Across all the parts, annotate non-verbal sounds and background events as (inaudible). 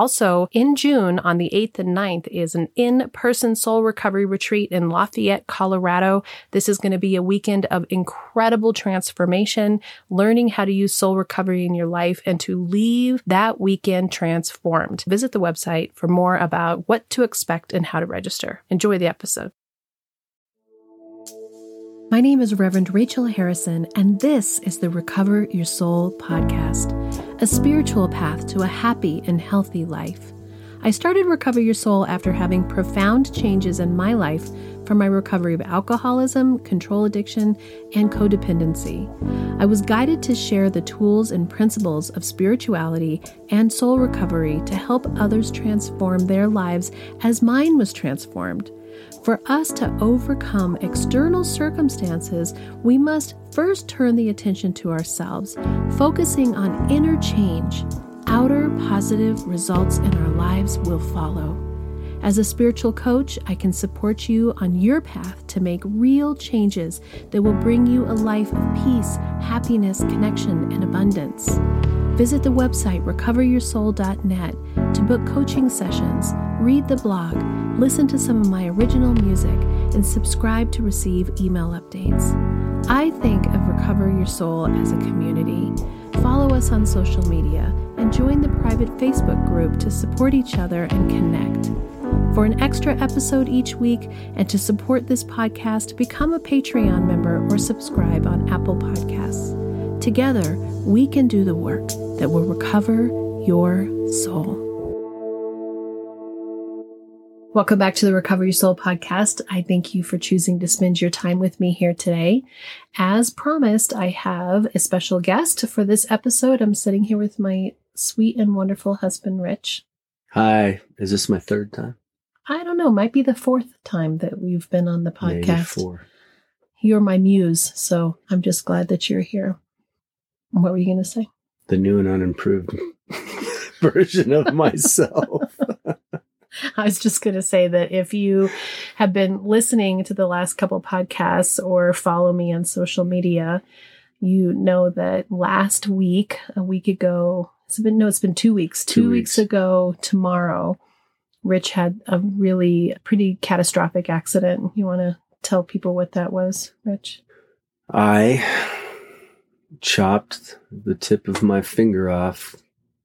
Also, in June on the 8th and 9th is an in person soul soul recovery retreat in Lafayette, Colorado. This is going to be a weekend of incredible transformation, learning how to use soul recovery in your life and to leave that weekend transformed. Visit the website for more about what to expect and how to register. Enjoy the episode. My name is Reverend Rachel Harrison, and this is the Recover Your Soul podcast, a spiritual path to a happy and healthy life. I started Recover Your Soul after having profound changes in my life from my recovery of alcoholism, control addiction, and codependency. I was guided to share the tools and principles of spirituality and soul recovery to help others transform their lives as mine was transformed. For us to overcome external circumstances, we must first turn the attention to ourselves, focusing on inner change outer positive results in our lives will follow. As a spiritual coach, I can support you on your path to make real changes that will bring you a life of peace, happiness, connection, and abundance. Visit the website recoveryoursoul.net to book coaching sessions, read the blog, listen to some of my original music, and subscribe to receive email updates. I think of Recover Your Soul as a community. Follow us on social media and join the private Facebook group to support each other and connect. For an extra episode each week and to support this podcast, become a Patreon member or subscribe on Apple Podcasts. Together, we can do the work that will recover your soul. Welcome back to the Recover Your Soul podcast. I thank you for choosing to spend your time with me here today. As promised, I have a special guest for this episode. I'm sitting here with my sweet and wonderful husband, Rich. Hi. Is this my third time? I don't know. Might be the fourth time that we've been on the podcast. Maybe four. You're my muse, so I'm just glad that you're here. What were you going to say? The new and unimproved (laughs) version of myself. (laughs) (laughs) I was just going to say that if you have been listening to the last couple podcasts or follow me on social media, you know that last week, a week ago, it's been no, it's been two weeks. Two, two weeks. weeks ago tomorrow, Rich had a really pretty catastrophic accident. You want to tell people what that was, Rich? I chopped the tip of my finger off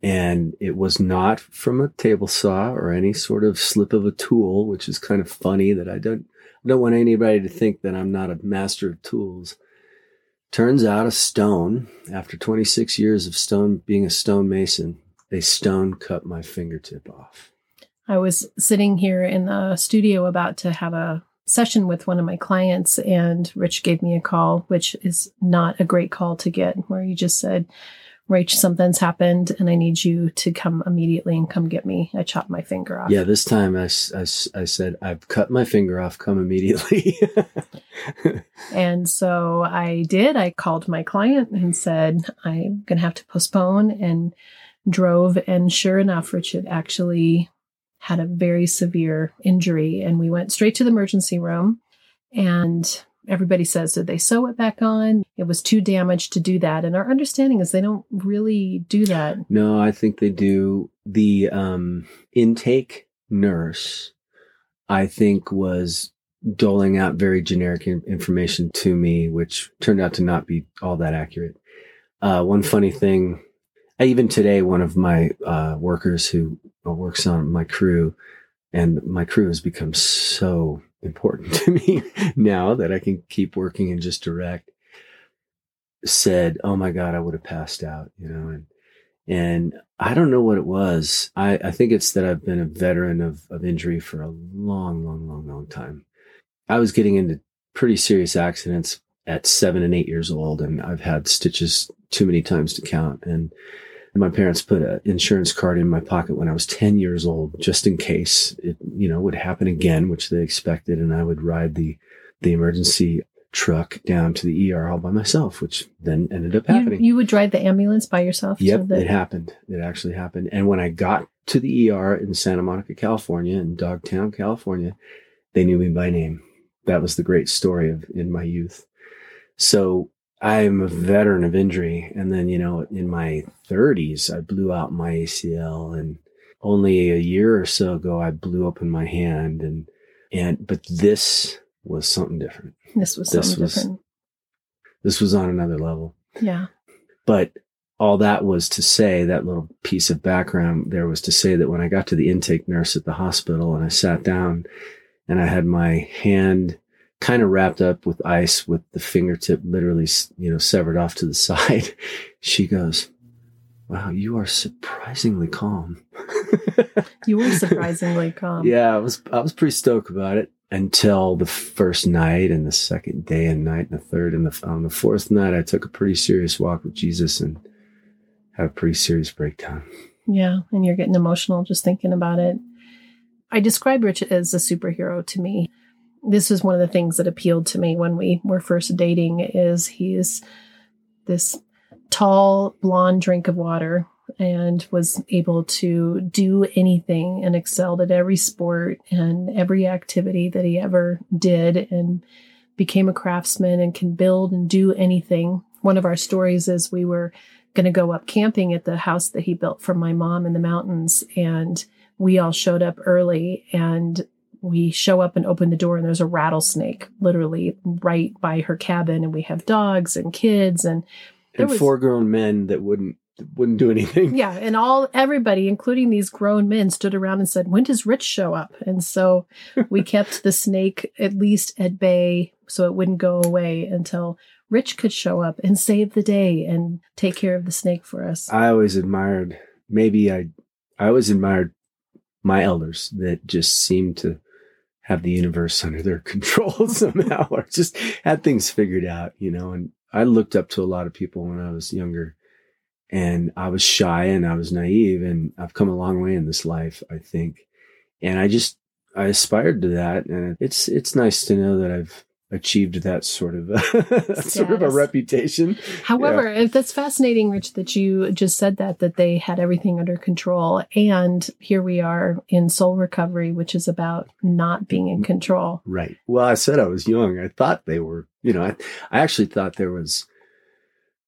and it was not from a table saw or any sort of slip of a tool, which is kind of funny that I don't I don't want anybody to think that I'm not a master of tools. Turns out a stone, after 26 years of stone being a stonemason, a stone cut my fingertip off. I was sitting here in the studio about to have a session with one of my clients, and Rich gave me a call, which is not a great call to get, where he just said, Rach, something's happened and I need you to come immediately and come get me. I chopped my finger off. Yeah, this time I, I, I said, I've cut my finger off, come immediately. (laughs) and so I did. I called my client and said, I'm going to have to postpone and drove. And sure enough, Richard actually had a very severe injury. And we went straight to the emergency room and everybody says, did they sew it back on? It was too damaged to do that. And our understanding is they don't really do that. No, I think they do. The um, intake nurse, I think, was doling out very generic information to me, which turned out to not be all that accurate. Uh, one funny thing, even today, one of my uh, workers who works on my crew, and my crew has become so important (laughs) to me now that I can keep working and just direct said, Oh my God, I would have passed out, you know, and, and I don't know what it was. I, I think it's that I've been a veteran of, of injury for a long, long, long, long time. I was getting into pretty serious accidents at seven and eight years old, and I've had stitches too many times to count. And my parents put an insurance card in my pocket when I was 10 years old, just in case it, you know, would happen again, which they expected. And I would ride the, the emergency truck down to the ER all by myself, which then ended up happening. You, you would drive the ambulance by yourself? Yep, it happened. It actually happened. And when I got to the ER in Santa Monica, California, in Dogtown, California, they knew me by name. That was the great story of in my youth. So I'm a veteran of injury. And then, you know, in my 30s, I blew out my ACL. And only a year or so ago, I blew open my hand. And, and, but this was something different. This was This something was- different. This was on another level. Yeah. But all that was to say, that little piece of background there was to say that when I got to the intake nurse at the hospital and I sat down and I had my hand kind of wrapped up with ice with the fingertip literally, you know, severed off to the (laughs) side, she goes, Wow, you are surprisingly calm. (laughs) You were (laughs) surprisingly calm. yeah, I was I was pretty stoked about it until the first night and the second day and night and the third and the on the fourth night I took a pretty serious walk with Jesus and had a pretty serious breakdown. Yeah, and you're getting emotional just thinking about it. I describe Rich as a superhero to me. This was one of the things that appealed to me when we were first dating is he's this tall blonde drink of water and was able to do anything and excelled at every sport and every activity that he ever did and became a craftsman and can build and do anything. One of our stories is we were going to go up camping at the house that he built for my mom in the mountains. And we all showed up early and we show up and open the door and there's a rattlesnake literally right by her cabin. And we have dogs and kids and There And was- four grown men that wouldn't wouldn't do anything. (laughs) yeah. And all, everybody, including these grown men stood around and said, when does Rich show up? And so we (laughs) kept the snake at least at bay so it wouldn't go away until Rich could show up and save the day and take care of the snake for us. I always admired maybe I I always admired my elders that just seemed to have the universe under their (laughs) control (laughs) somehow or just had things figured out, you know, and I looked up to a lot of people when I was younger and I was shy and I was naive and I've come a long way in this life, I think. And I just I aspired to that and it's it's nice to know that I've achieved that sort of (laughs) sort of a reputation. However, if that's fascinating, Rich, that you just said that, that they had everything under control. And here we are in soul recovery, which is about not being in control. Right. Well, I said I was young. I thought they were, you know, I, I actually thought there was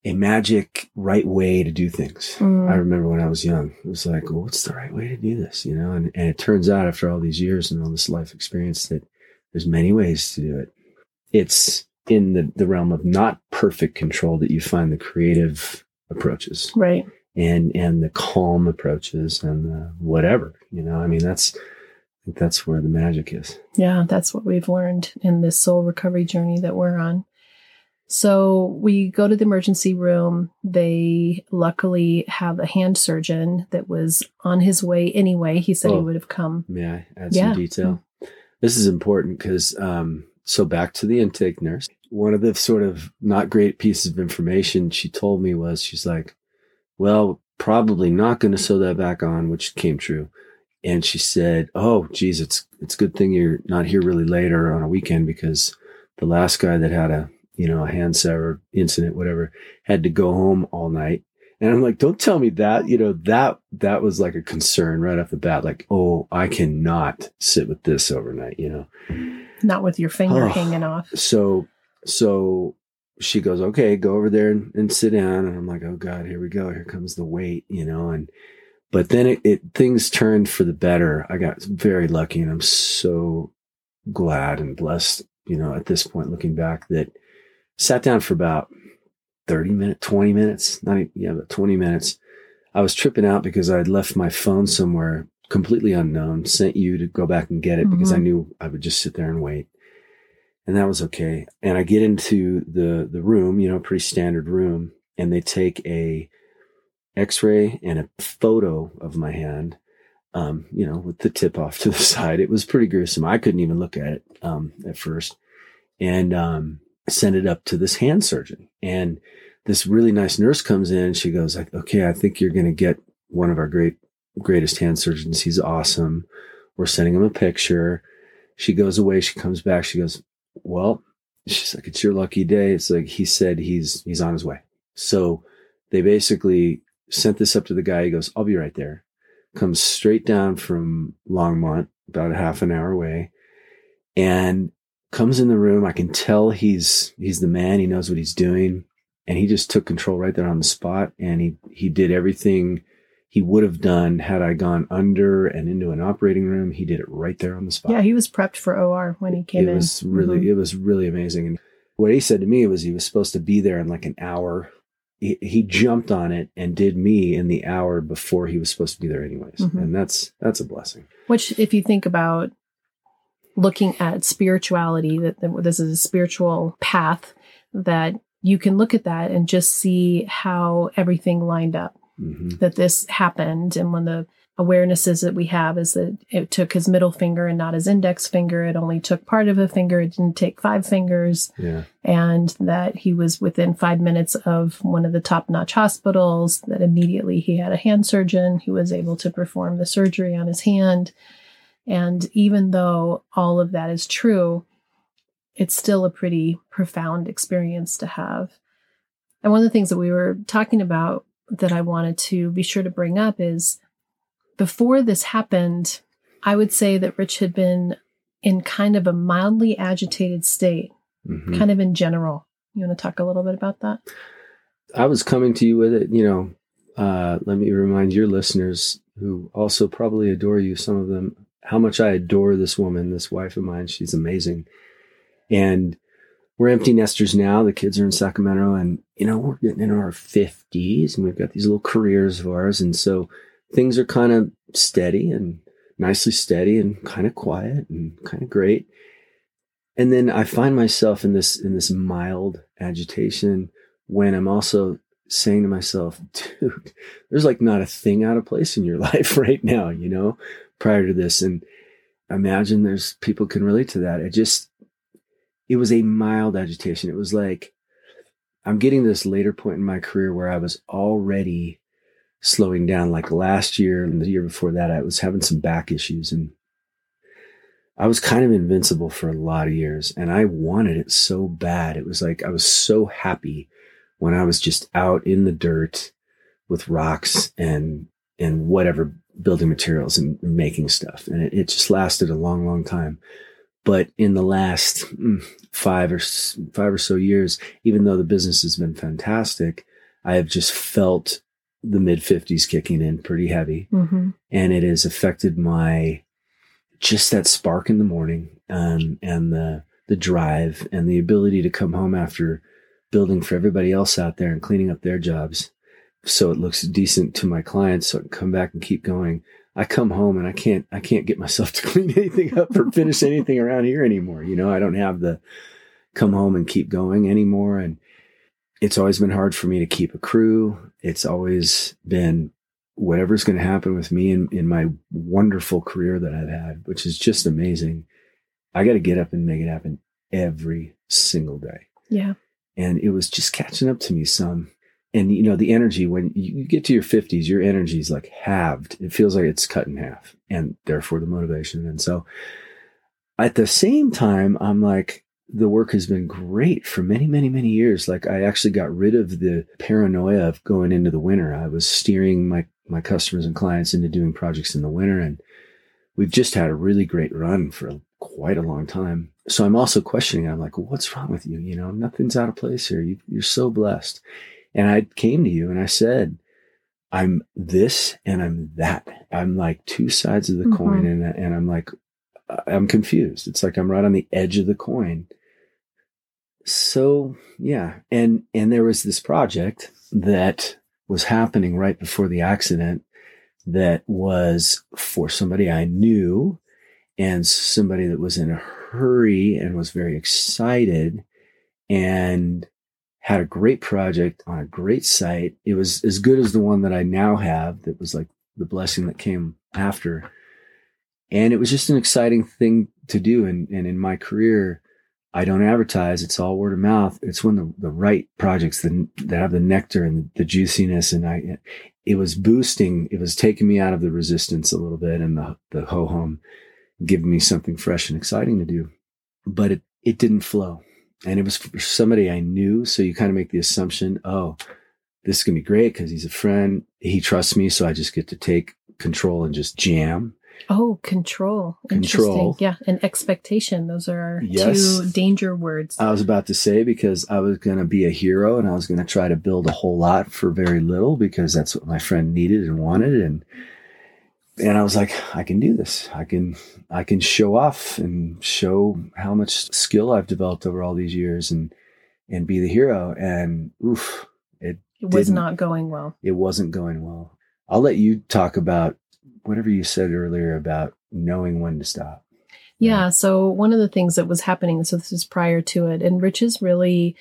a magic right way to do things. Mm. I remember when I was young, it was like, well, what's the right way to do this? You know, and, and it turns out after all these years and all this life experience that there's many ways to do it. It's in the, the realm of not perfect control that you find the creative approaches Right. and, and the calm approaches and the whatever, you know, I mean, that's, that's where the magic is. Yeah, that's what we've learned in this soul recovery journey that we're on. So we go to the emergency room. They luckily have a hand surgeon that was on his way anyway. He said he Oh. would have come. May I add Yeah. some detail? This is important because, um, so back to the intake nurse. One of the sort of not great pieces of information she told me was she's like, well, probably not going to sew that back on, which came true. And she said, oh, geez, it's, it's a good thing you're not here really later on a weekend because the last guy that had a, you know, a hand sever incident, whatever, had to go home all night. And I'm like, don't tell me that. You know, that that was like a concern right off the bat. Like, oh, I cannot sit with this overnight, you know. Not with your finger Oh. hanging off. So so she goes, Okay, go over there and, and sit down. And I'm like, Oh God, here we go. Here comes the wait, you know, and but then it, it things turned for the better. I got very lucky and I'm so glad and blessed, you know, at this point looking back that sat down for about 30 minutes, 20 minutes, not even, yeah, about 20 minutes. I was tripping out because I had left my phone somewhere completely unknown, sent you to go back and get it because I Mhm. knew I would just sit there and wait. And that was okay. And I get into the, the room, you know, pretty standard room, and they take a x-ray and a photo of my hand, um, you know, with the tip off (laughs) to the side. It was pretty gruesome. I couldn't even look at it, um, at first and, um, sent it up to this hand surgeon. And this really nice nurse comes in. She goes, okay, I think you're going to get one of our great, greatest hand surgeons. He's awesome. We're sending him a picture. She goes away. She comes back. She goes, well, she's like, it's your lucky day. It's like, he said he's, he's on his way. So they basically sent this up to the guy. He goes, I'll be right there. Comes straight down from Longmont, about a half an hour away and comes in the room. I can tell he's, he's the man. He knows what he's doing and he just took control right there on the spot and he he did everything he would have done had I gone under and into an operating room. He did it right there on the spot. Yeah, he was prepped for OR when he came it in. It was really mm-hmm. it was really amazing. And what he said to me was he was supposed to be there in like an hour. He, he jumped on it and did me in the hour before he was supposed to be there anyways. Mm-hmm. And that's that's a blessing. Which if you think about looking at spirituality that this is a spiritual path that you can look at that and just see how everything lined up. Mm-hmm. That this happened. And one of the awarenesses that we have is that it took his middle finger and not his index finger. It only took part of a finger. It didn't take five fingers. Yeah. And that he was within five minutes of one of the top notch hospitals, that immediately he had a hand surgeon who was able to perform the surgery on his hand. And even though all of that is true, it's still a pretty profound experience to have. And one of the things that we were talking about that I wanted to be sure to bring up is before this happened, I would say that Rich had been in kind of a mildly agitated state, mm-hmm. kind of in general. You want to talk a little bit about that? I was coming to you with it, you know. Uh, let me remind your listeners who also probably adore you, some of them, how much I adore this woman, this wife of mine. She's amazing. And we're empty nesters now. The kids are in Sacramento and, you know, we're getting in our 50s and we've got these little careers of ours. And so things are kind of steady and nicely steady and kind of quiet and kind of great. And then I find myself in this, in this mild agitation when I'm also saying to myself, (laughs) dude, there's like not a thing out of place in your (laughs) life right now, you know, prior to this. And imagine there's people can relate to that. It just, it was a mild agitation. It was like, I'm getting this later point in my career where I was already slowing down. Like last year and the year before that, I was having some back issues and I was kind of invincible for a lot of years and I wanted it so bad. It was like I was so happy when I was just out in the dirt with rocks and and whatever building materials and making stuff. And it, it just lasted a long, long time. But in the last mm, five or five or so years, even though the business has been fantastic, I have just felt the mid 50s kicking in pretty heavy. Mm-hmm. And it has affected my just that spark in the morning um, and the the drive and the ability to come home after building for everybody else out there and cleaning up their jobs so it looks decent to my clients so I can come back and keep going. I come home and I can't I can't get myself (laughs) to clean anything up or finish anything around here anymore. You know, I don't have the come home and keep going anymore. And it's always been hard for me to keep a crew. It's always been whatever's going to happen with me in, in my wonderful career that I've had, which is just amazing. I got to get up and make it happen every single day. Yeah. And it was just catching up to me some and you know the energy when you get to your 50s your energy is like halved. It feels like it's cut in half and therefore the motivation. And so at the same time i'm like the work has been great for many many many years. Like i actually got rid of the paranoia of going into the winter. I was steering my my customers and clients into doing projects in the winter and we've just had a really great run for quite a long time. So i'm also questioning i'm like well, what's wrong with you? You know nothing's out of place here. You, you're so blessed and I came to you and I said, I'm this and I'm that. I'm like two sides of the mm-hmm. coin and, and I'm like, I'm confused. It's like I'm right on the edge of the coin. So yeah. And, and there was this project that was happening right before the accident that was for somebody I knew and somebody that was in a hurry and was very excited. And had a great project on a great site. It was as good as the one that I now have that was like the blessing that came after. And it was just an exciting thing to do. And, and in my career, I don't advertise. It's all word of mouth. It's when the, the right projects that, that have the nectar and the juiciness. And I, it was boosting. It was taking me out of the resistance a little bit and the, the ho hum, giving me something fresh and exciting to do. But it, it didn't flow. And it was for somebody I knew. So you kind of make the assumption, oh, this is going to be great because he's a friend. He trusts me. So I just get to take control and just jam. Oh, control. Control. Yeah. And expectation. Those are our Yes. two danger words. I was about to say because I was going to be a hero and I was going to try to build a whole lot for very little because that's what my friend needed and wanted and and I was like I can do this. I can I can show off and show how much skill I've developed over all these years and and be the hero and oof it it was not going well. it wasn't going well. I'll let you talk about whatever you said earlier about knowing when to stop. Yeah. So one of the things that was happening, so this is prior to it, and Rich is really,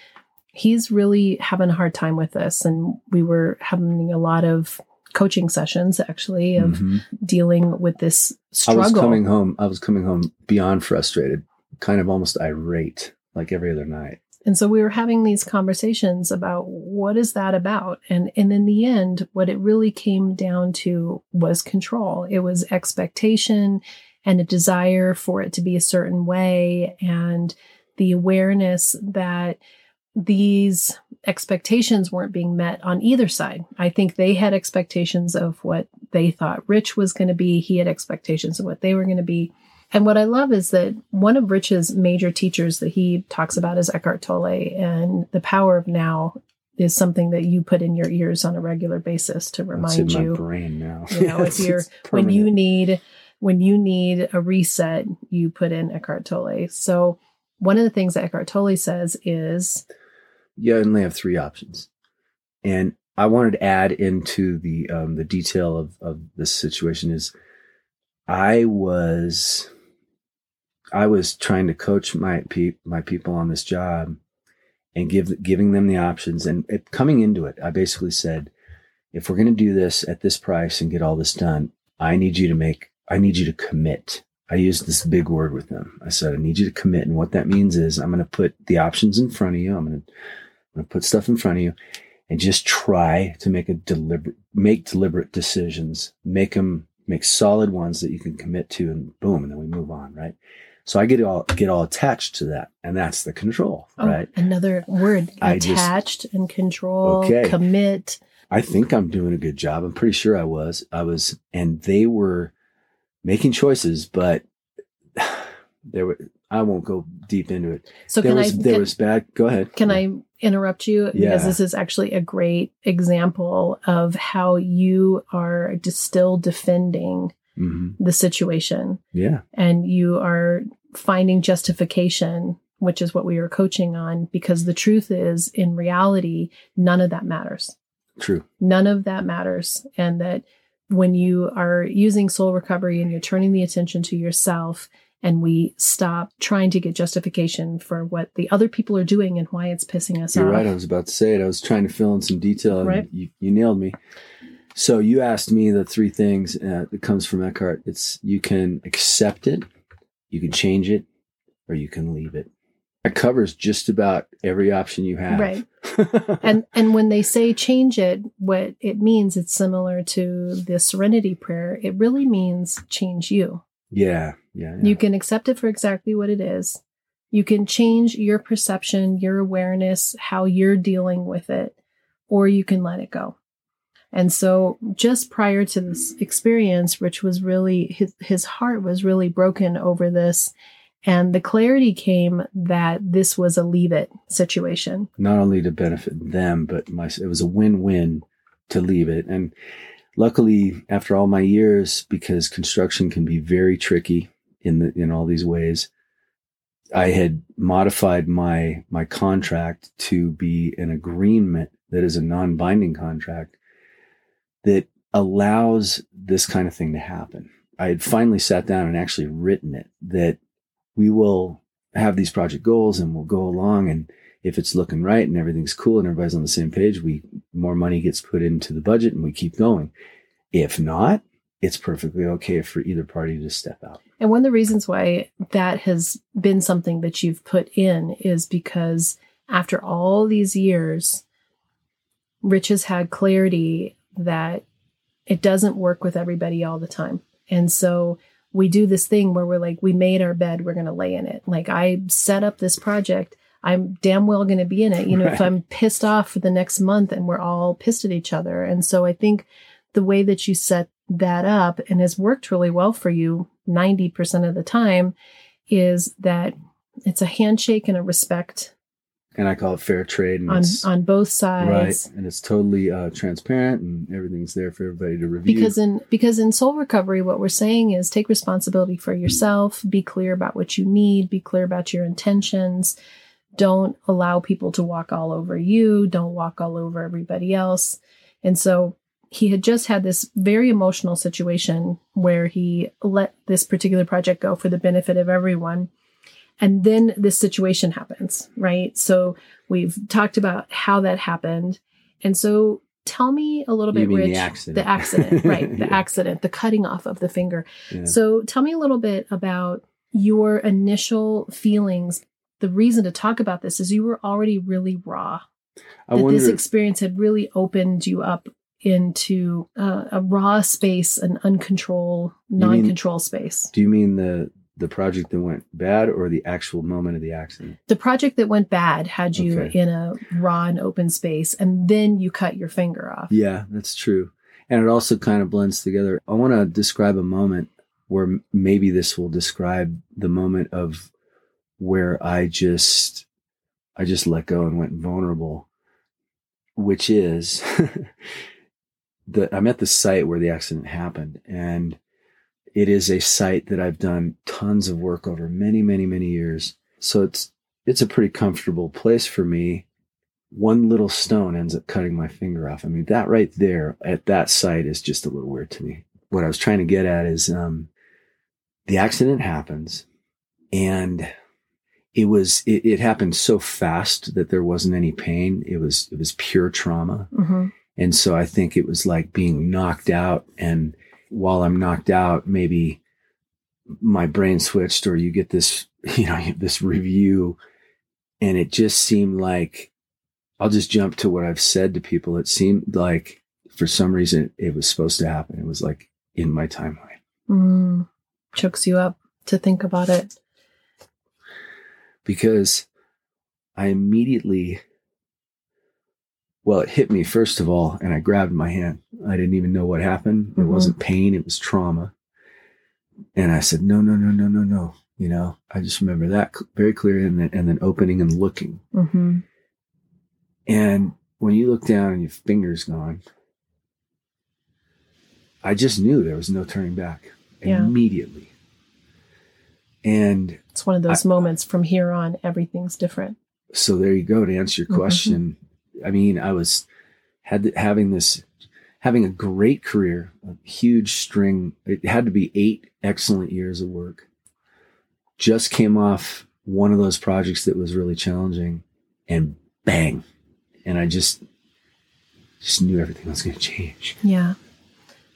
he's really having a hard time with this. And we were having a lot of coaching sessions actually of Mhm. dealing with this struggle. I was coming home. I was coming home beyond frustrated, kind of almost irate, like every other night. And so we were having these conversations about what is that about? And and in the end, what it really came down to was control. It was expectation and a desire for it to be a certain way and the awareness that these expectations weren't being met on either side. I think they had expectations of what they thought Rich was going to be. He had expectations of what they were going to be. And what I love is that one of Rich's major teachers that he talks about is Eckhart Tolle, and the power of now is something that you put in your ears on a regular basis to remind you, brain now. you know, if (laughs) you're when you need when you need a reset, you put in Eckhart Tolle. So one of the things that Eckhart Tolle says is, you only have three options, and I wanted to add into the um, the detail of of this situation is I was I was trying to coach my pe- my people on this job and give giving them the options and it, coming into it I basically said if we're going to do this at this price and get all this done I need you to make I need you to commit. I used this big word with them. I said I need you to commit. And what that means is I'm going to put the options in front of you. I'm going to I'm going to put stuff in front of you and just try to make a deliberate make deliberate decisions. Make them make solid ones that you can commit to and boom and then we move on right? So i get all get all attached to that and that's the control oh, right? another word, I just- attached and control, Okay. commit. i think i'm doing a good job. I'm pretty sure i was. I was and they were making choices but (sighs) there were i won't go deep into it. So there can was I there can, was bad go ahead. can I interrupt you? Yeah. because this is actually a great example of how you are still defending hmm the situation. Yeah. And you are finding justification which is what we were coaching on because the truth is in reality none of that matters. True. None of that matters. And that when you are using soul recovery and you're turning the attention to yourself and we stop trying to get justification for what the other people are doing and why it's pissing us You're off right. I was about to say it. I was trying to fill in some detail, and Right. you, you nailed me. So you asked me the three things uh, that comes from Eckhart. It's you can accept it, you can change it, or you can leave it. That covers just about every option you have. Right. (laughs) and and when they say change it what it means it's similar to the serenity prayer it really means change you yeah, yeah, yeah. you can accept it for exactly what it is you can change your perception your awareness how you're dealing with it or you can let it go and so just prior to this experience rich was really his, his heart was really broken over this and the clarity came that this was a leave it situation Not only to benefit them, but my it was a win-win to leave it. And luckily, after all my years, because construction can be very tricky in the in all these ways, I had modified my my contract to be an agreement that is a non-binding contract that allows this kind of thing to happen. I had finally sat down and actually written it that we will have these project goals and we'll go along and if it's looking right and everything's cool and everybody's on the same page, we more money gets put into the budget and we keep going. If not, it's perfectly okay for either party to step out. And one of the reasons why that has been something that you've put in is because after all these years, Rich has had clarity that it doesn't work with everybody all the time. And so we do this thing where we're like, we made our bed, we're going to lay in it. Like I set up this project. I'm damn well going to be in it. You know, right. if I'm pissed off for the next month and we're all pissed at each other. And so I think the way that you set that up and has worked really well for you 90% of the time is that it's a handshake and a respect and I call it fair trade on on both sides. Right, and it's totally uh, transparent, and everything's there for everybody to review. Because in because in soul recovery, what we're saying is take responsibility for yourself. Be clear about what you need. Be clear about your intentions. Don't allow people to walk all over you. Don't walk all over everybody else. And so he had just had this very emotional situation where he let this particular project go for the benefit of everyone and then this situation happens, right? So we've talked about how that happened. And so tell me a little bit, Rich. The accident. The accident, (laughs) right? The yeah. accident, the cutting off of the finger. Yeah. So tell me a little bit about your initial feelings. The reason to talk about this is you were already really raw. I that wonder, this experience had really opened you up into uh, a raw space, an uncontrolled, non-control space. Do you mean the the project that went bad or the actual moment of the accident? The project that went bad had you okay. in a raw and open space, and then you cut your finger off. Yeah, that's true. And it also kind of blends together. I want to describe a moment where maybe this will describe the moment of where I just I just let go and went vulnerable, which is (laughs) that I'm at the site where the accident happened and it is a site that I've done tons of work over many, many, many years. So it's it's a pretty comfortable place for me. One little stone ends up cutting my finger off. I mean, that right there at that site is just a little weird to me. What I was trying to get at is um, the accident happens and it was it, it, happened so fast that there wasn't any pain. It was it was pure trauma. Mm-hmm. And so I think it was like being knocked out and while I'm knocked out, maybe my brain switched or you get this, (laughs) you know, (laughs) this review and it just seemed like I'll just jump to what I've said to people. It seemed like for some reason it was supposed to happen. It was like in my timeline. Mm, chokes you up to think about it. Because I immediately well, it hit me first of all, and I grabbed my hand. I didn't even know what happened. It mm-hmm. wasn't pain, it was trauma. And I said, no, no, no, no, no, no. You know, I just remember that very clearly and then, and then opening and looking. Mm-hmm. And when you look down and your finger's gone, I just knew there was no turning back yeah. immediately. And it's one of those I, moments from here on, everything's different. So there you go. To answer your mm-hmm. question, I mean, I was had having this having a great career, a huge string. It had to be eight excellent years of work. Just came off one of those projects that was really challenging, and bang, and I just just knew everything was going to change. Yeah.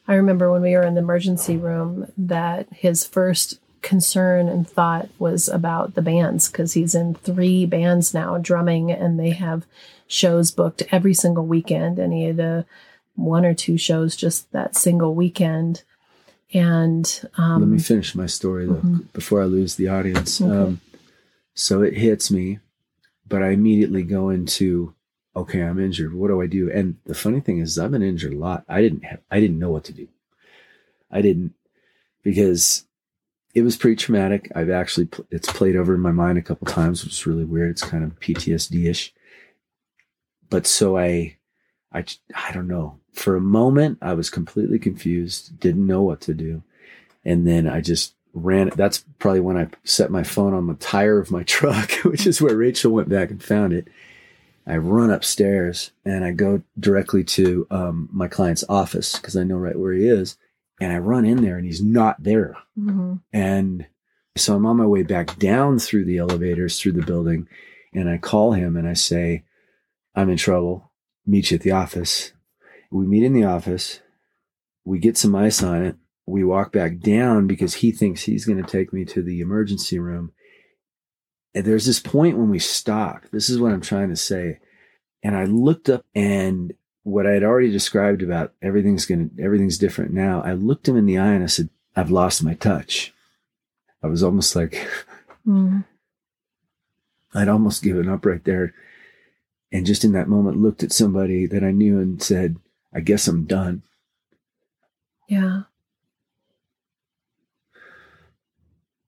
I remember when we were in the emergency room that his first concern and thought was about the bands because he's in three bands now drumming and they have shows booked every single weekend and he had a one or two shows just that single weekend. And um, let me finish my story though mm-hmm. before i lose the audience. Okay. um, so it hits me but i immediately go into okay i'm injured. What do i do? And the funny thing is i've been injured a lot. I didn't have i didn't know what to do. I didn't because it was pretty traumatic. I've actually it's played over in my mind a couple times, which is really weird. It's kind of PTSD ish. But so I, I, I don't know. For a moment, I was completely confused, didn't know what to do, and then I just ran. That's probably when I set my phone on the tire of my (laughs) truck, which is where Rachel went back and found it. I run upstairs and I go directly to um, my client's office because I know right where he is and I run in there and he's not there. Mm-hmm. And so I'm on my way back down through the elevators, through the building, and I call him and I say, I'm in trouble. Meet you at the office. We meet in the office. We get some ice on it. we walk back down because he thinks he's going to take me to the emergency room. And there's this point when we stop. This is what I'm trying to say. And I looked up and what I had already described about everything's going everything's different now. I looked him in the eye and I said, I've lost my touch. I was almost like, mm. (laughs) I'd almost given up right there. And just in that moment, looked at somebody that I knew and said, I guess I'm done. Yeah.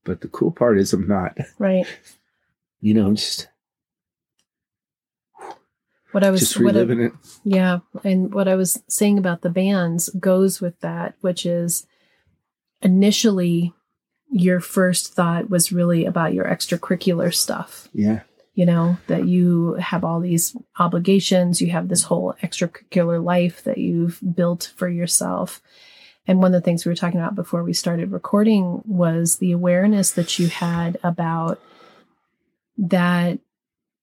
But the cool part is I'm not. Right. (laughs) You know, I'm just what I was just reliving I, it. Yeah, and what I was saying about the bands goes with that, which is initially your first thought was really about your extracurricular stuff. Yeah. You know, that you have all these obligations, you have this whole extracurricular life that you've built for yourself. And one of the things we were talking about before we started recording was the awareness that you had about that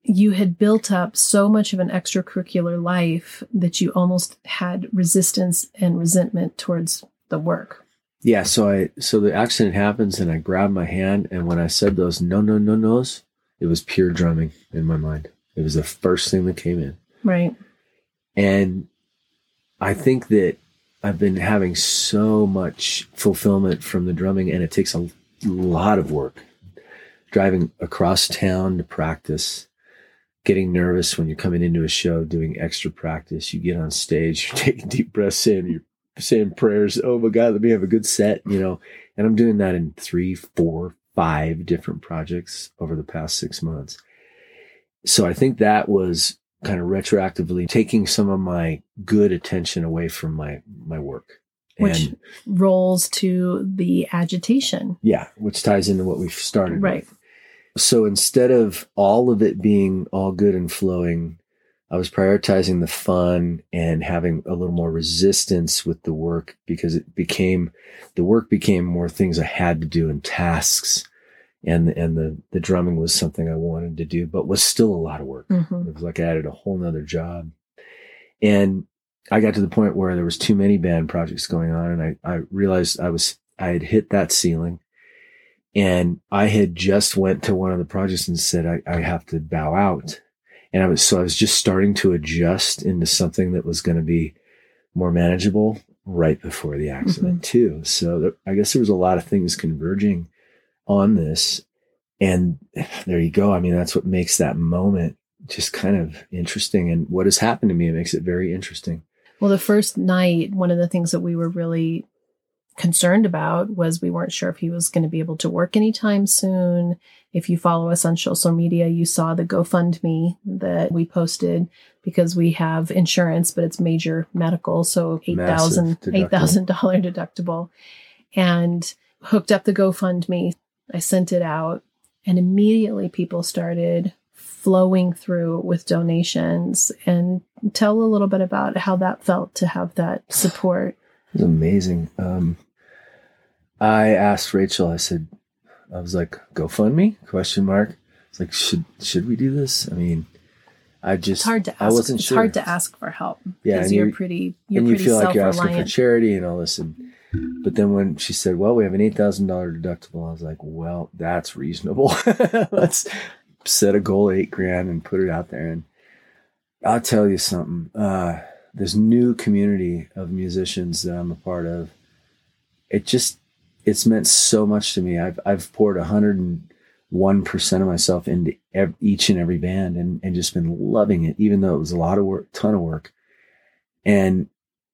you had built up so much of an extracurricular life that you almost had resistance and resentment towards the work. Yeah, so I so the accident happens and I grab my hand and when I said those no no no no's, it was pure drumming in my mind. It was the first thing that came in. Right. And I think that I've been having so much fulfillment from the drumming and it takes a lot of work. Driving across town to practice getting nervous when you're coming into a show, doing extra practice. You get on stage, (laughs) you're taking deep breaths in, you're saying prayers. Oh my God, let me have a good set, you know. And I'm doing that in three, four, five different projects over the past six months. So I think that was kind of retroactively taking some of my good attention away from my my work. Which and, rolls to the agitation. Yeah, which ties into what we've started. Right. With. So instead of all of it being all good and flowing, I was prioritizing the fun and having a little more resistance with the work because it became the work became more things I had to do and tasks. And and the the drumming was something I wanted to do, but was still a lot of work. Mm-hmm. It was like I added a whole nother job. And I got to the point where there was too many band projects going on and I, I realized I was I had hit that ceiling and I had just went to one of the projects and said, I, I have to bow out. And I was, so I was just starting to adjust into something that was going to be more manageable right before the accident mm-hmm. too. So there, I guess there was a lot of things converging on this. And there you go. I mean, that's what makes that moment just kind of interesting. And what has happened to me, it makes it very interesting. Well, the first night, one of the things that we were really concerned about was we weren't sure if he was going to be able to work anytime soon. If you follow us on social media, you saw the GoFundMe that we posted because we have insurance, but it's major medical, so eight thousand eight thousand dollar deductible, and hooked up the GoFundMe. I sent it out, and immediately people started flowing through with donations. And tell a little bit about how that felt to have that support. It was amazing. Um, I asked Rachel, I said, I was like, GoFundMe? Question mark. It's like, should should we do this? I mean, I just it's hard to ask. I wasn't it's sure. hard to ask for help. Yeah, and you're, you're pretty. You're and you pretty feel like you're asking for charity and all this. And but then when she said, "Well, we have an eight thousand dollar deductible," I was like, "Well, that's reasonable. (laughs) Let's set a goal eight grand and put it out there." And I'll tell you something. Uh, this new community of musicians that I'm a part of, it just it's meant so much to me. I've I've poured 101 percent of myself into each and every band, and and just been loving it, even though it was a lot of work, ton of work. And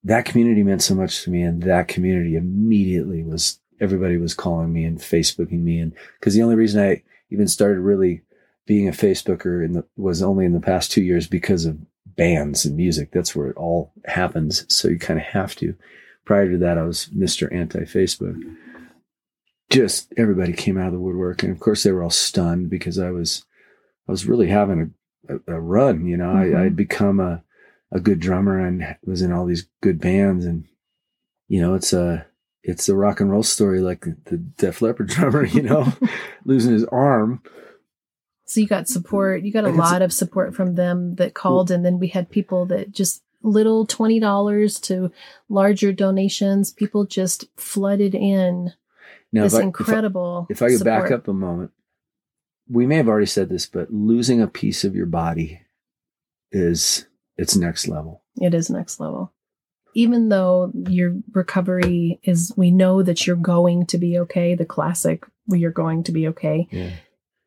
that community meant so much to me, and that community immediately was everybody was calling me and Facebooking me, and because the only reason I even started really being a Facebooker in the was only in the past two years because of bands and music. That's where it all happens. So you kind of have to. Prior to that, I was Mr. Anti Facebook just everybody came out of the woodwork, and of course they were all stunned because I was I was really having a, a, a run. You know, mm-hmm. I, I'd become a a good drummer and was in all these good bands, and you know, it's a it's a rock and roll story like the, the Def Leppard (laughs) drummer. You know, (laughs) losing his arm. So you got support. You got a lot of support from them that called, and then we had people that just little $20 to larger donations, people just flooded in Now, this if I, if I- incredible. if I could back up a moment, we may have already said this, but losing a piece of your body is it's next level. It is next level. Even though your recovery is, we know that you're going to be okay, the classic, you're going to be okay. Yeah.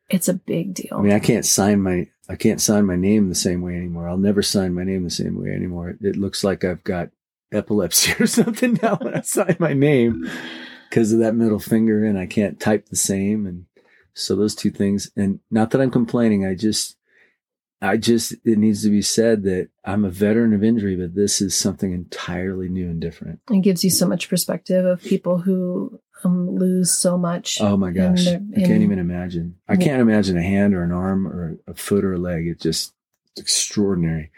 It's a big deal. I mean, I can't sign my I can't sign my name the same way anymore. I'll never sign my name the same way anymore. It looks like I've got epilepsy (laughs) or something now when I sign my name because of that middle finger, and I can't type the same. And so those two things, and not that I'm complaining, I just I just it needs to be said that I'm a veteran of injury, but this is something entirely new and different. it gives you so much perspective of people who um, lose so much. Oh my gosh. they're- I can't even imagine. I Yeah. can't imagine a hand or an arm or a foot or a leg. It's just extraordinary.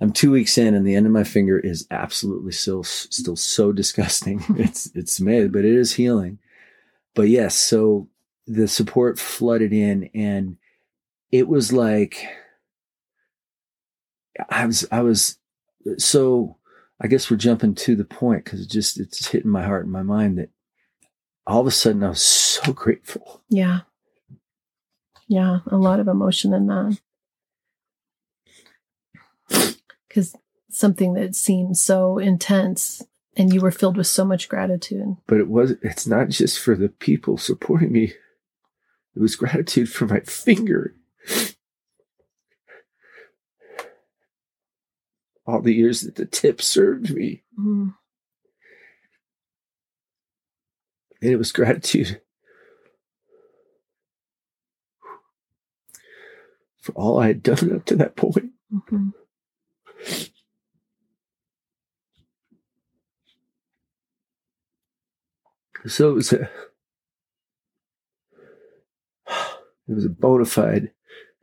I'm two weeks in and the end of my finger is absolutely still, still so disgusting. (laughs) it's, it's made, but it is healing. But yes, so the support flooded in and it was like, I was, I was so, I guess we're jumping to the point because it just, it's hitting my heart and my mind that all of a sudden I was so grateful. Yeah. Yeah. A lot of emotion in that. Because something that seemed so intense and you were filled with so much gratitude. But it was it's not just for the people supporting me. It was gratitude for my finger. All the years that the tip served me. Mm. And it was gratitude for all I had done up to that point. Mhm. So it was a it was a bona fide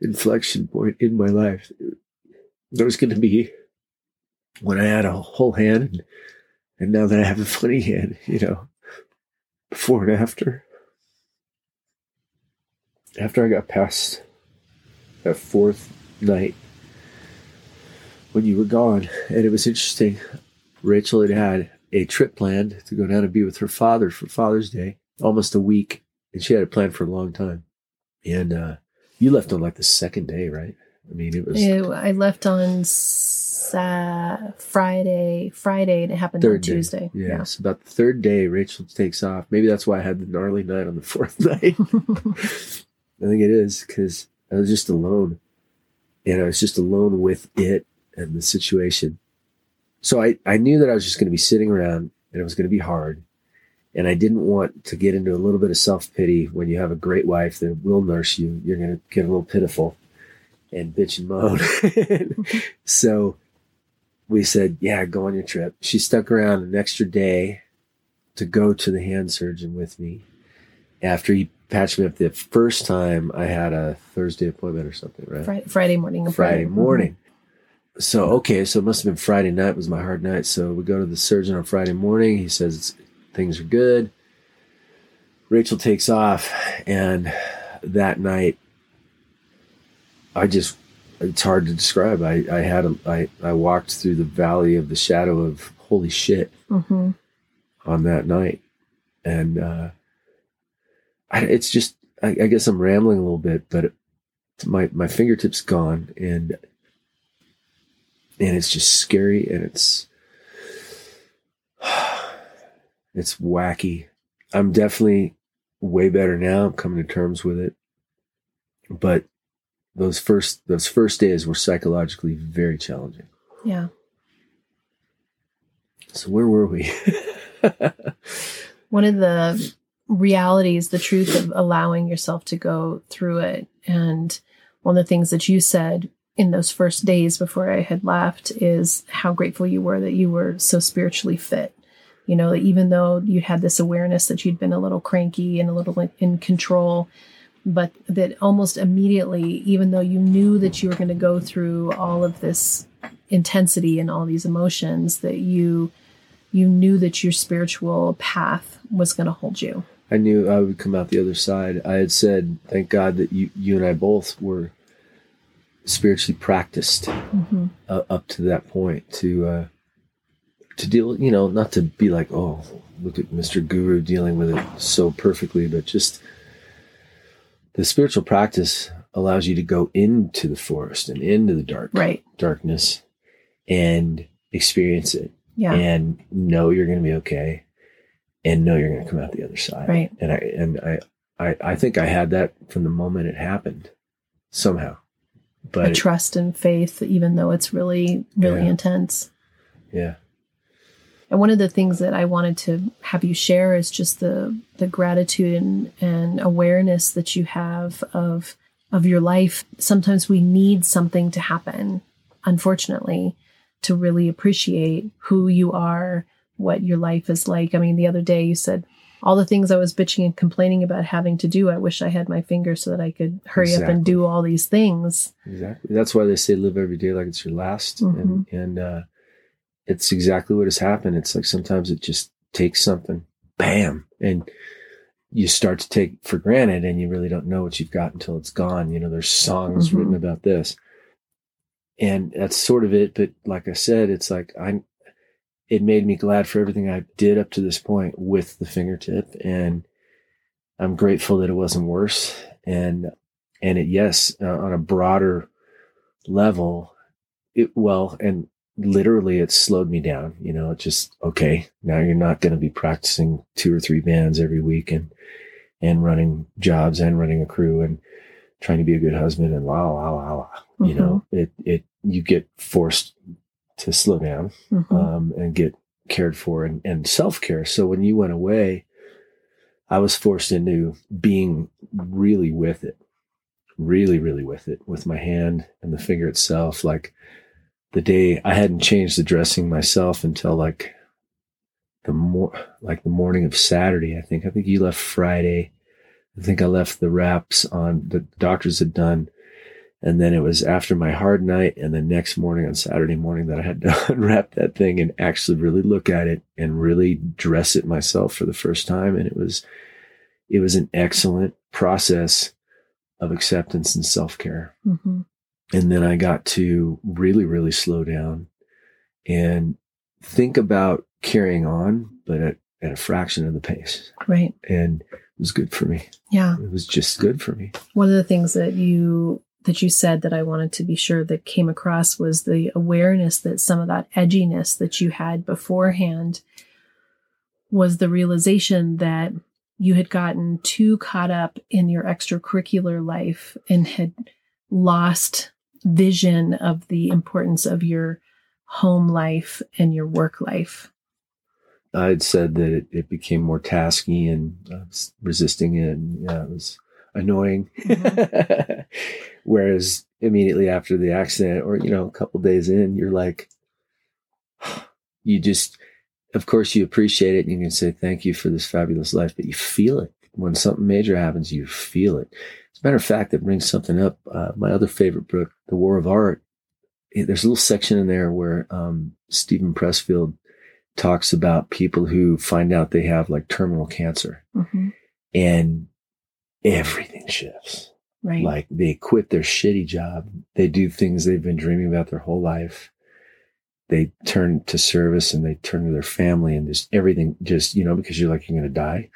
inflection point in my life. There was going to be when I had a whole hand, and, and now that I have a funny hand, you know, before and after. After I got past that fourth night when you were gone, and it was interesting. Rachel had had a trip planned to go down and be with her father for Father's Day, almost a week, and she had it planned for a long time. And uh, you left on like the second day, right? I mean, it was Ew, I left on sa- Friday, Friday, and it happened on third day. Tuesday. Yeah, so about the third day, Rachel takes off. Maybe that's why I had the gnarly night on the (laughs) fourth night. (laughs) I think it is because I was just alone, and I was just alone with it and the situation. So I, I knew that I was just going to be sitting around and it was going to be hard. And I didn't want to get into a little bit of self pity when you have a great wife that will nurse you. You're going to get a little pitiful and bitch and moan. Oh. (laughs) so we said, yeah, go on your trip. She stuck around an extra day to go to the hand surgeon with me after he patched me up the first time I had a Thursday appointment or something, right? Friday, Friday morning. Friday morning. Mm-hmm. So okay, so it must have been Friday night was my hard night. So we go to the surgeon on Friday morning. He says things are good. Rachel takes off, and that night, I just it's hard to describe. I I had a I I walked through the valley of the shadow of holy shit Mhm. on that night, and uh, I, it's just I, I guess I'm rambling a little bit, but my my fingertips gone, and and it's just scary, and it's (sighs) it's wacky. I'm definitely way better now. I'm coming to terms with it, but those first those first days were psychologically very challenging. Yeah. So where were we? (laughs) one of the realities, the truth of allowing yourself to go through it. And one of the things that you said in those first days before I had left is how grateful you were that you were so spiritually fit. You know, even though you had this awareness that you'd been a little cranky and a little in- control, but that almost immediately, even though you knew that you were going to go through all of this intensity and all these emotions, that you you knew that your spiritual path was going to hold you. I knew I would come out the other side. I had said, thank God that you, you and I both were spiritually practiced hmm uh, up to that point to uh, to deal, you know, not to be like, oh, look at Mr. Guru dealing with it so perfectly, but just the spiritual practice allows you to go into the forest and into the dark Right. darkness and experience it Yeah. and know you're going to be okay and know you're going to come out the other side. Right. And I and I I, I think I had that from the moment it happened somehow. But a trust and faith, even though it's really, really Yeah. intense. yeah. And one of the things that I wanted to have you share is just the the gratitude and, and awareness that you have of of your life. Sometimes we need something to happen, unfortunately, to really appreciate who you are, what your life is like. I mean, the other day you said all the things I was bitching and complaining about having to do. I wish I had my fingers so that I could hurry up and do all these things. Exactly. That's why they say live every day like it's your last. And and uh it's exactly what has happened. It's like sometimes it just takes something, bam, and you start to take for granted and you really don't know what you've got until it's gone. You know, there's songs Mhm. written about this. And that's sort of it. But like I said, it's like I it made me glad for everything I did up to this point with the fingertip. And I'm grateful that it wasn't worse. And and it yes uh, on a broader level it well and literally it slowed me down you know it just okay now you're not going to be practicing two or three bands every week and and running jobs and running a crew and trying to be a good husband and la la la la you Mhm. know it it you get forced to slow down Mhm. um, and get cared for and, and self care. So when you went away, I was forced into being really with it, really, really with it, with my hand and the finger itself. Like the day I hadn't changed the dressing myself until like the more like the morning of Saturday. I think I think you left Friday. I think I left the wraps on the doctors had done. And then it was after my hard night and the next morning on Saturday morning that I had to (laughs) unwrap that thing and actually really look at it and really dress it myself for the first time. And it was, it was an excellent process of acceptance and self care. Mhm. And then I got to really, really slow down and think about carrying on, but at, at a fraction of the pace. Right. And it was good for me. Yeah. It was just good for me. One of the things that you that you said that I wanted to be sure that came across was the awareness that some of that edginess that you had beforehand was the realization that you had gotten too caught up in your extracurricular life and had lost vision of the importance of your home life and your work life. I had said that it, it became more tasky and uh, was resisting it. And yeah, it was annoying. (laughs) Whereas immediately after the accident, or you know, a couple days in, you're like, (sighs) you just, of course, you appreciate it and you can say thank you for this fabulous life, but you feel it when something major happens. You feel it. As a matter of fact, that brings something up. Uh, my other favorite book, The War of Art. There's a little section in there where um, Steven Pressfield talks about people who find out they have like terminal cancer Mhm. and everything shifts. Right. Like they quit their shitty job. They do things they've been dreaming about their whole life. They turn to service and they turn to their family and just everything just, you know, because you're like, you're going to die.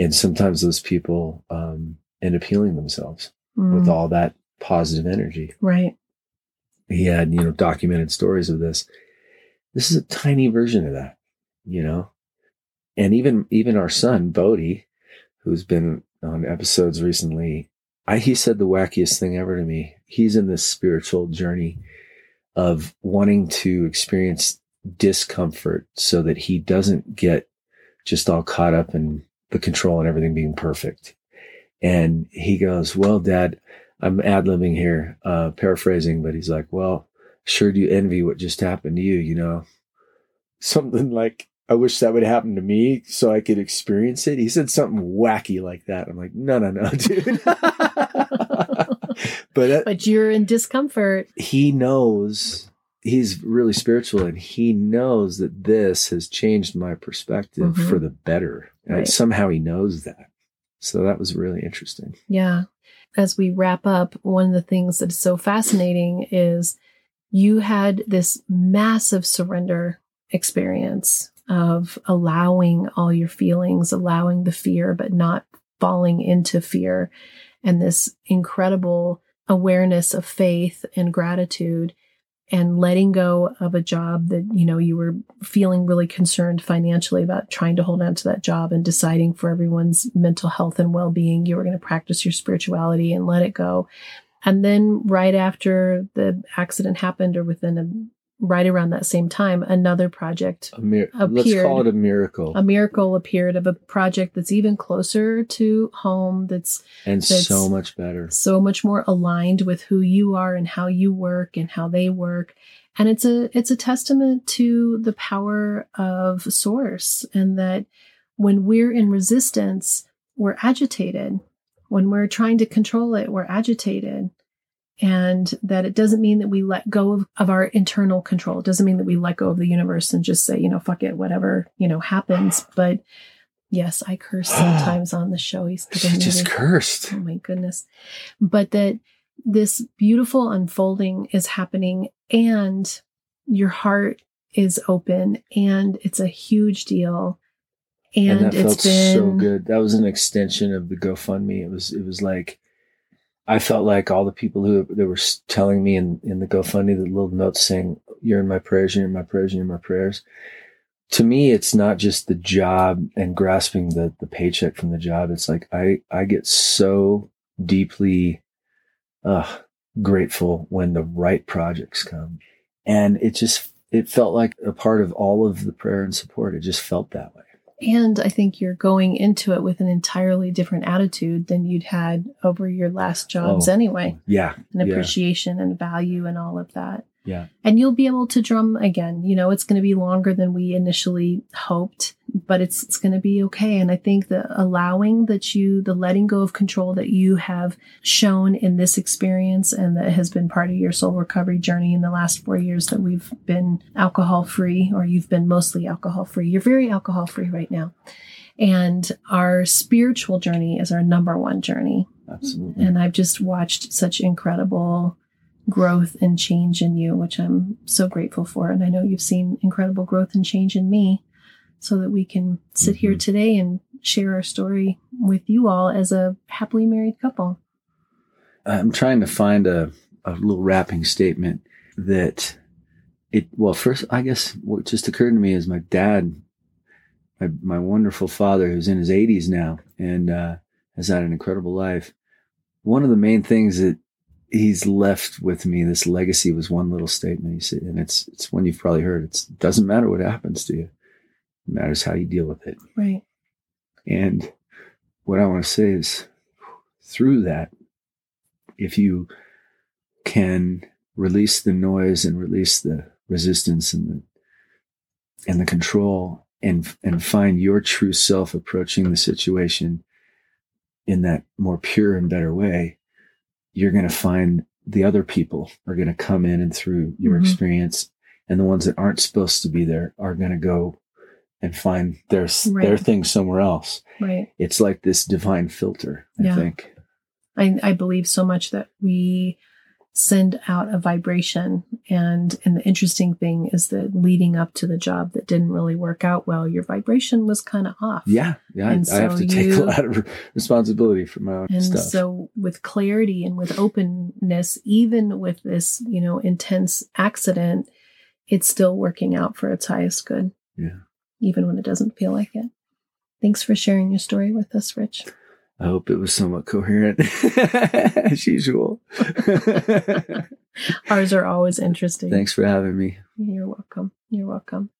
And sometimes those people um, end up healing themselves with Mm, all that positive energy. right. He had, you know, documented stories of this. This is a tiny version of that, you know? And even, even our son, Bodhi, who's been on episodes recently, I, he said the wackiest thing ever to me. He's in this spiritual journey of wanting to experience discomfort so that he doesn't get just all caught up in the control and everything being perfect. And he goes, well, dad, I'm ad libbing here, uh, paraphrasing, but he's like, well, sure do envy what just happened to you, you know? (laughs) Something like, I wish that would happen to me so I could experience it. He said something wacky like that. I'm like, no, no, no, (laughs) dude. (laughs) but uh, But you're in discomfort. he knows he's really spiritual and he knows that this has changed my perspective Mhm. for the better. And Right. somehow he knows that. So that was really interesting. Yeah. as we wrap up, one of the things that is so fascinating is you had this massive surrender experience of allowing all your feelings, allowing the fear, but not falling into fear, and this incredible awareness of faith and gratitude and letting go of a job that you know you were feeling really concerned financially about trying to hold on to that job and deciding for everyone's mental health and well-being you were going to practice your spirituality and let it go. And then right after the accident happened or within a right around that same time, another project a mir- appeared. Let's call it a miracle. A miracle appeared of a project that's even closer to home. That's and that's so much better, so much more aligned with who you are and how you work and how they work. And it's a it's a testament to the power of source and that when we're in resistance, we're agitated. When we're trying to control it, we're agitated and that it doesn't mean that we let go of, of our internal control. It doesn't mean that we let go of the universe and just say, you know, fuck it, whatever, you know, happens. But yes, I curse (gasps) sometimes on the show. He's just cursed. Oh my goodness. But that this beautiful unfolding is happening and your heart is open and it's a huge deal. And, and that felt been, so good. That was an extension of the GoFundMe. It was, it was like, I felt like all the people who they were telling me in, in the GoFundMe, the little notes saying, you're in my prayers, you're in my prayers, you're in my prayers. To me, it's not just the job and grasping the, the paycheck from the job. It's like, I, I get so deeply, uh, grateful when the right projects come. And it just, it felt like a part of all of the prayer and support. It just felt that way. And I think you're going into it with an entirely different attitude than you'd had over your last jobs oh, anyway. Yeah. And appreciation yeah. and value and all of that. Yeah. And you'll be able to drum again. You know, it's going to be longer than we initially hoped, but it's it's going to be okay. And I think the allowing that you the letting go of control that you have shown in this experience and that has been part of your soul recovery journey in the last 4 years that we've been alcohol free or you've been mostly alcohol free. You're very alcohol free right now. And our spiritual journey is our number one journey. Absolutely. And I've just watched such incredible growth and change in you, which I'm so grateful for. And I know you've seen incredible growth and change in me so that we can sit mm-hmm. here today and share our story with you all as a happily married couple. I'm trying to find a, a little wrapping statement that it, well, first, I guess what just occurred to me is my dad, my, my wonderful father, who's in his 80s now and uh, has had an incredible life. One of the main things that he's left with me this legacy was one little statement. He said and it's it's one you've probably heard it's, it doesn't matter what happens to you. It matters how you deal with it. Right. And what i want to say is through that if you can release the noise and release the resistance and the and the control and and find your true self approaching the situation in that more pure and better way you're going to find the other people are going to come in and through your mm-hmm. experience and the ones that aren't supposed to be there are going to go and find their right. their thing somewhere else. Right. It's like this divine filter, I yeah. think. I, I believe so much that we send out a vibration. And and the interesting thing is that leading up to the job that didn't really work out well, your vibration was kind of off. Yeah, yeah. I, so I, have to you, take a lot of responsibility for my own and stuff. so with clarity and with openness, even with this, you know, intense accident, it's still working out for its highest good. Yeah. Even when it doesn't feel like it. Thanks for sharing your story with us, Rich. I hope it was somewhat coherent (laughs) as usual. (laughs) Ours are always interesting. Thanks for having me. You're welcome. You're welcome.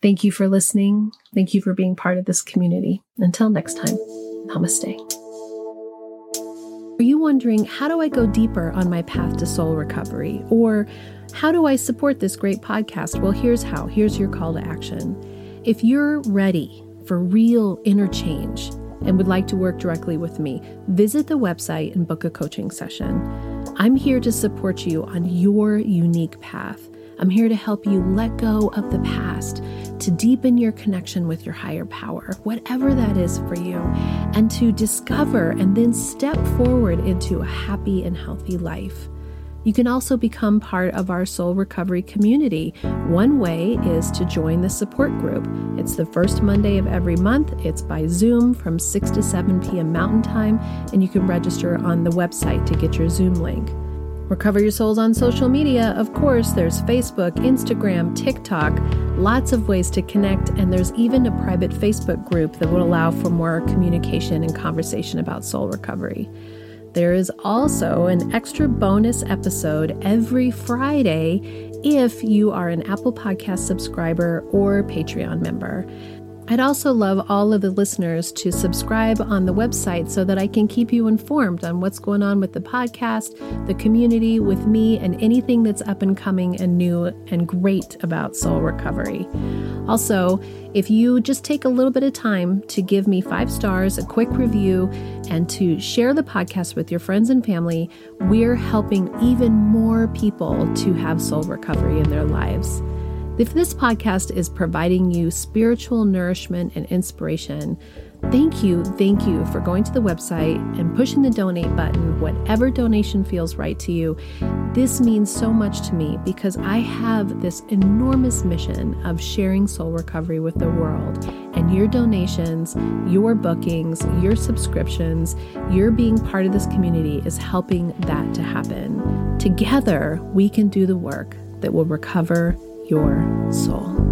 Thank you for listening. Thank you for being part of this community. Until next time, namaste. Are you wondering how do I go deeper on my path to soul recovery? Or how do I support this great podcast? Well, here's how. Here's your call to action. If you're ready for real interchange, and would like to work directly with me, visit the website and book a coaching session. I'm here to support you on your unique path I'm here to help you let go of the past, to deepen your connection with your higher power, whatever that is for you, and to discover and then step forward into a happy and healthy life. You can also become part of our soul recovery community. One way is to join the support group. It's the first Monday of every month. It's by Zoom from 6 to 7 p.m. Mountain Time, and you can register on the website to get your Zoom link. Recover Your Souls on social media. Of course, there's Facebook, Instagram, TikTok, lots of ways to connect, and there's even a private Facebook group that will allow for more communication and conversation about soul recovery. There is also an extra bonus episode every Friday if you are an Apple Podcast subscriber or Patreon member. I'd also love all of the listeners to subscribe on the website so that I can keep you informed on what's going on with the podcast, the community, with me, and anything that's up and coming and new and great about soul recovery. Also, if you just take a little bit of time to give me five stars, a quick review, and to share the podcast with your friends and family, we're helping even more people to have soul recovery in their lives. If this podcast is providing you spiritual nourishment and inspiration, thank you, thank you for going to the website and pushing the donate button, whatever donation feels right to you. This means so much to me because I have this enormous mission of sharing soul recovery with the world. And your donations, your bookings, your subscriptions, your being part of this community is helping that to happen. Together, we can do the work that will recover your soul.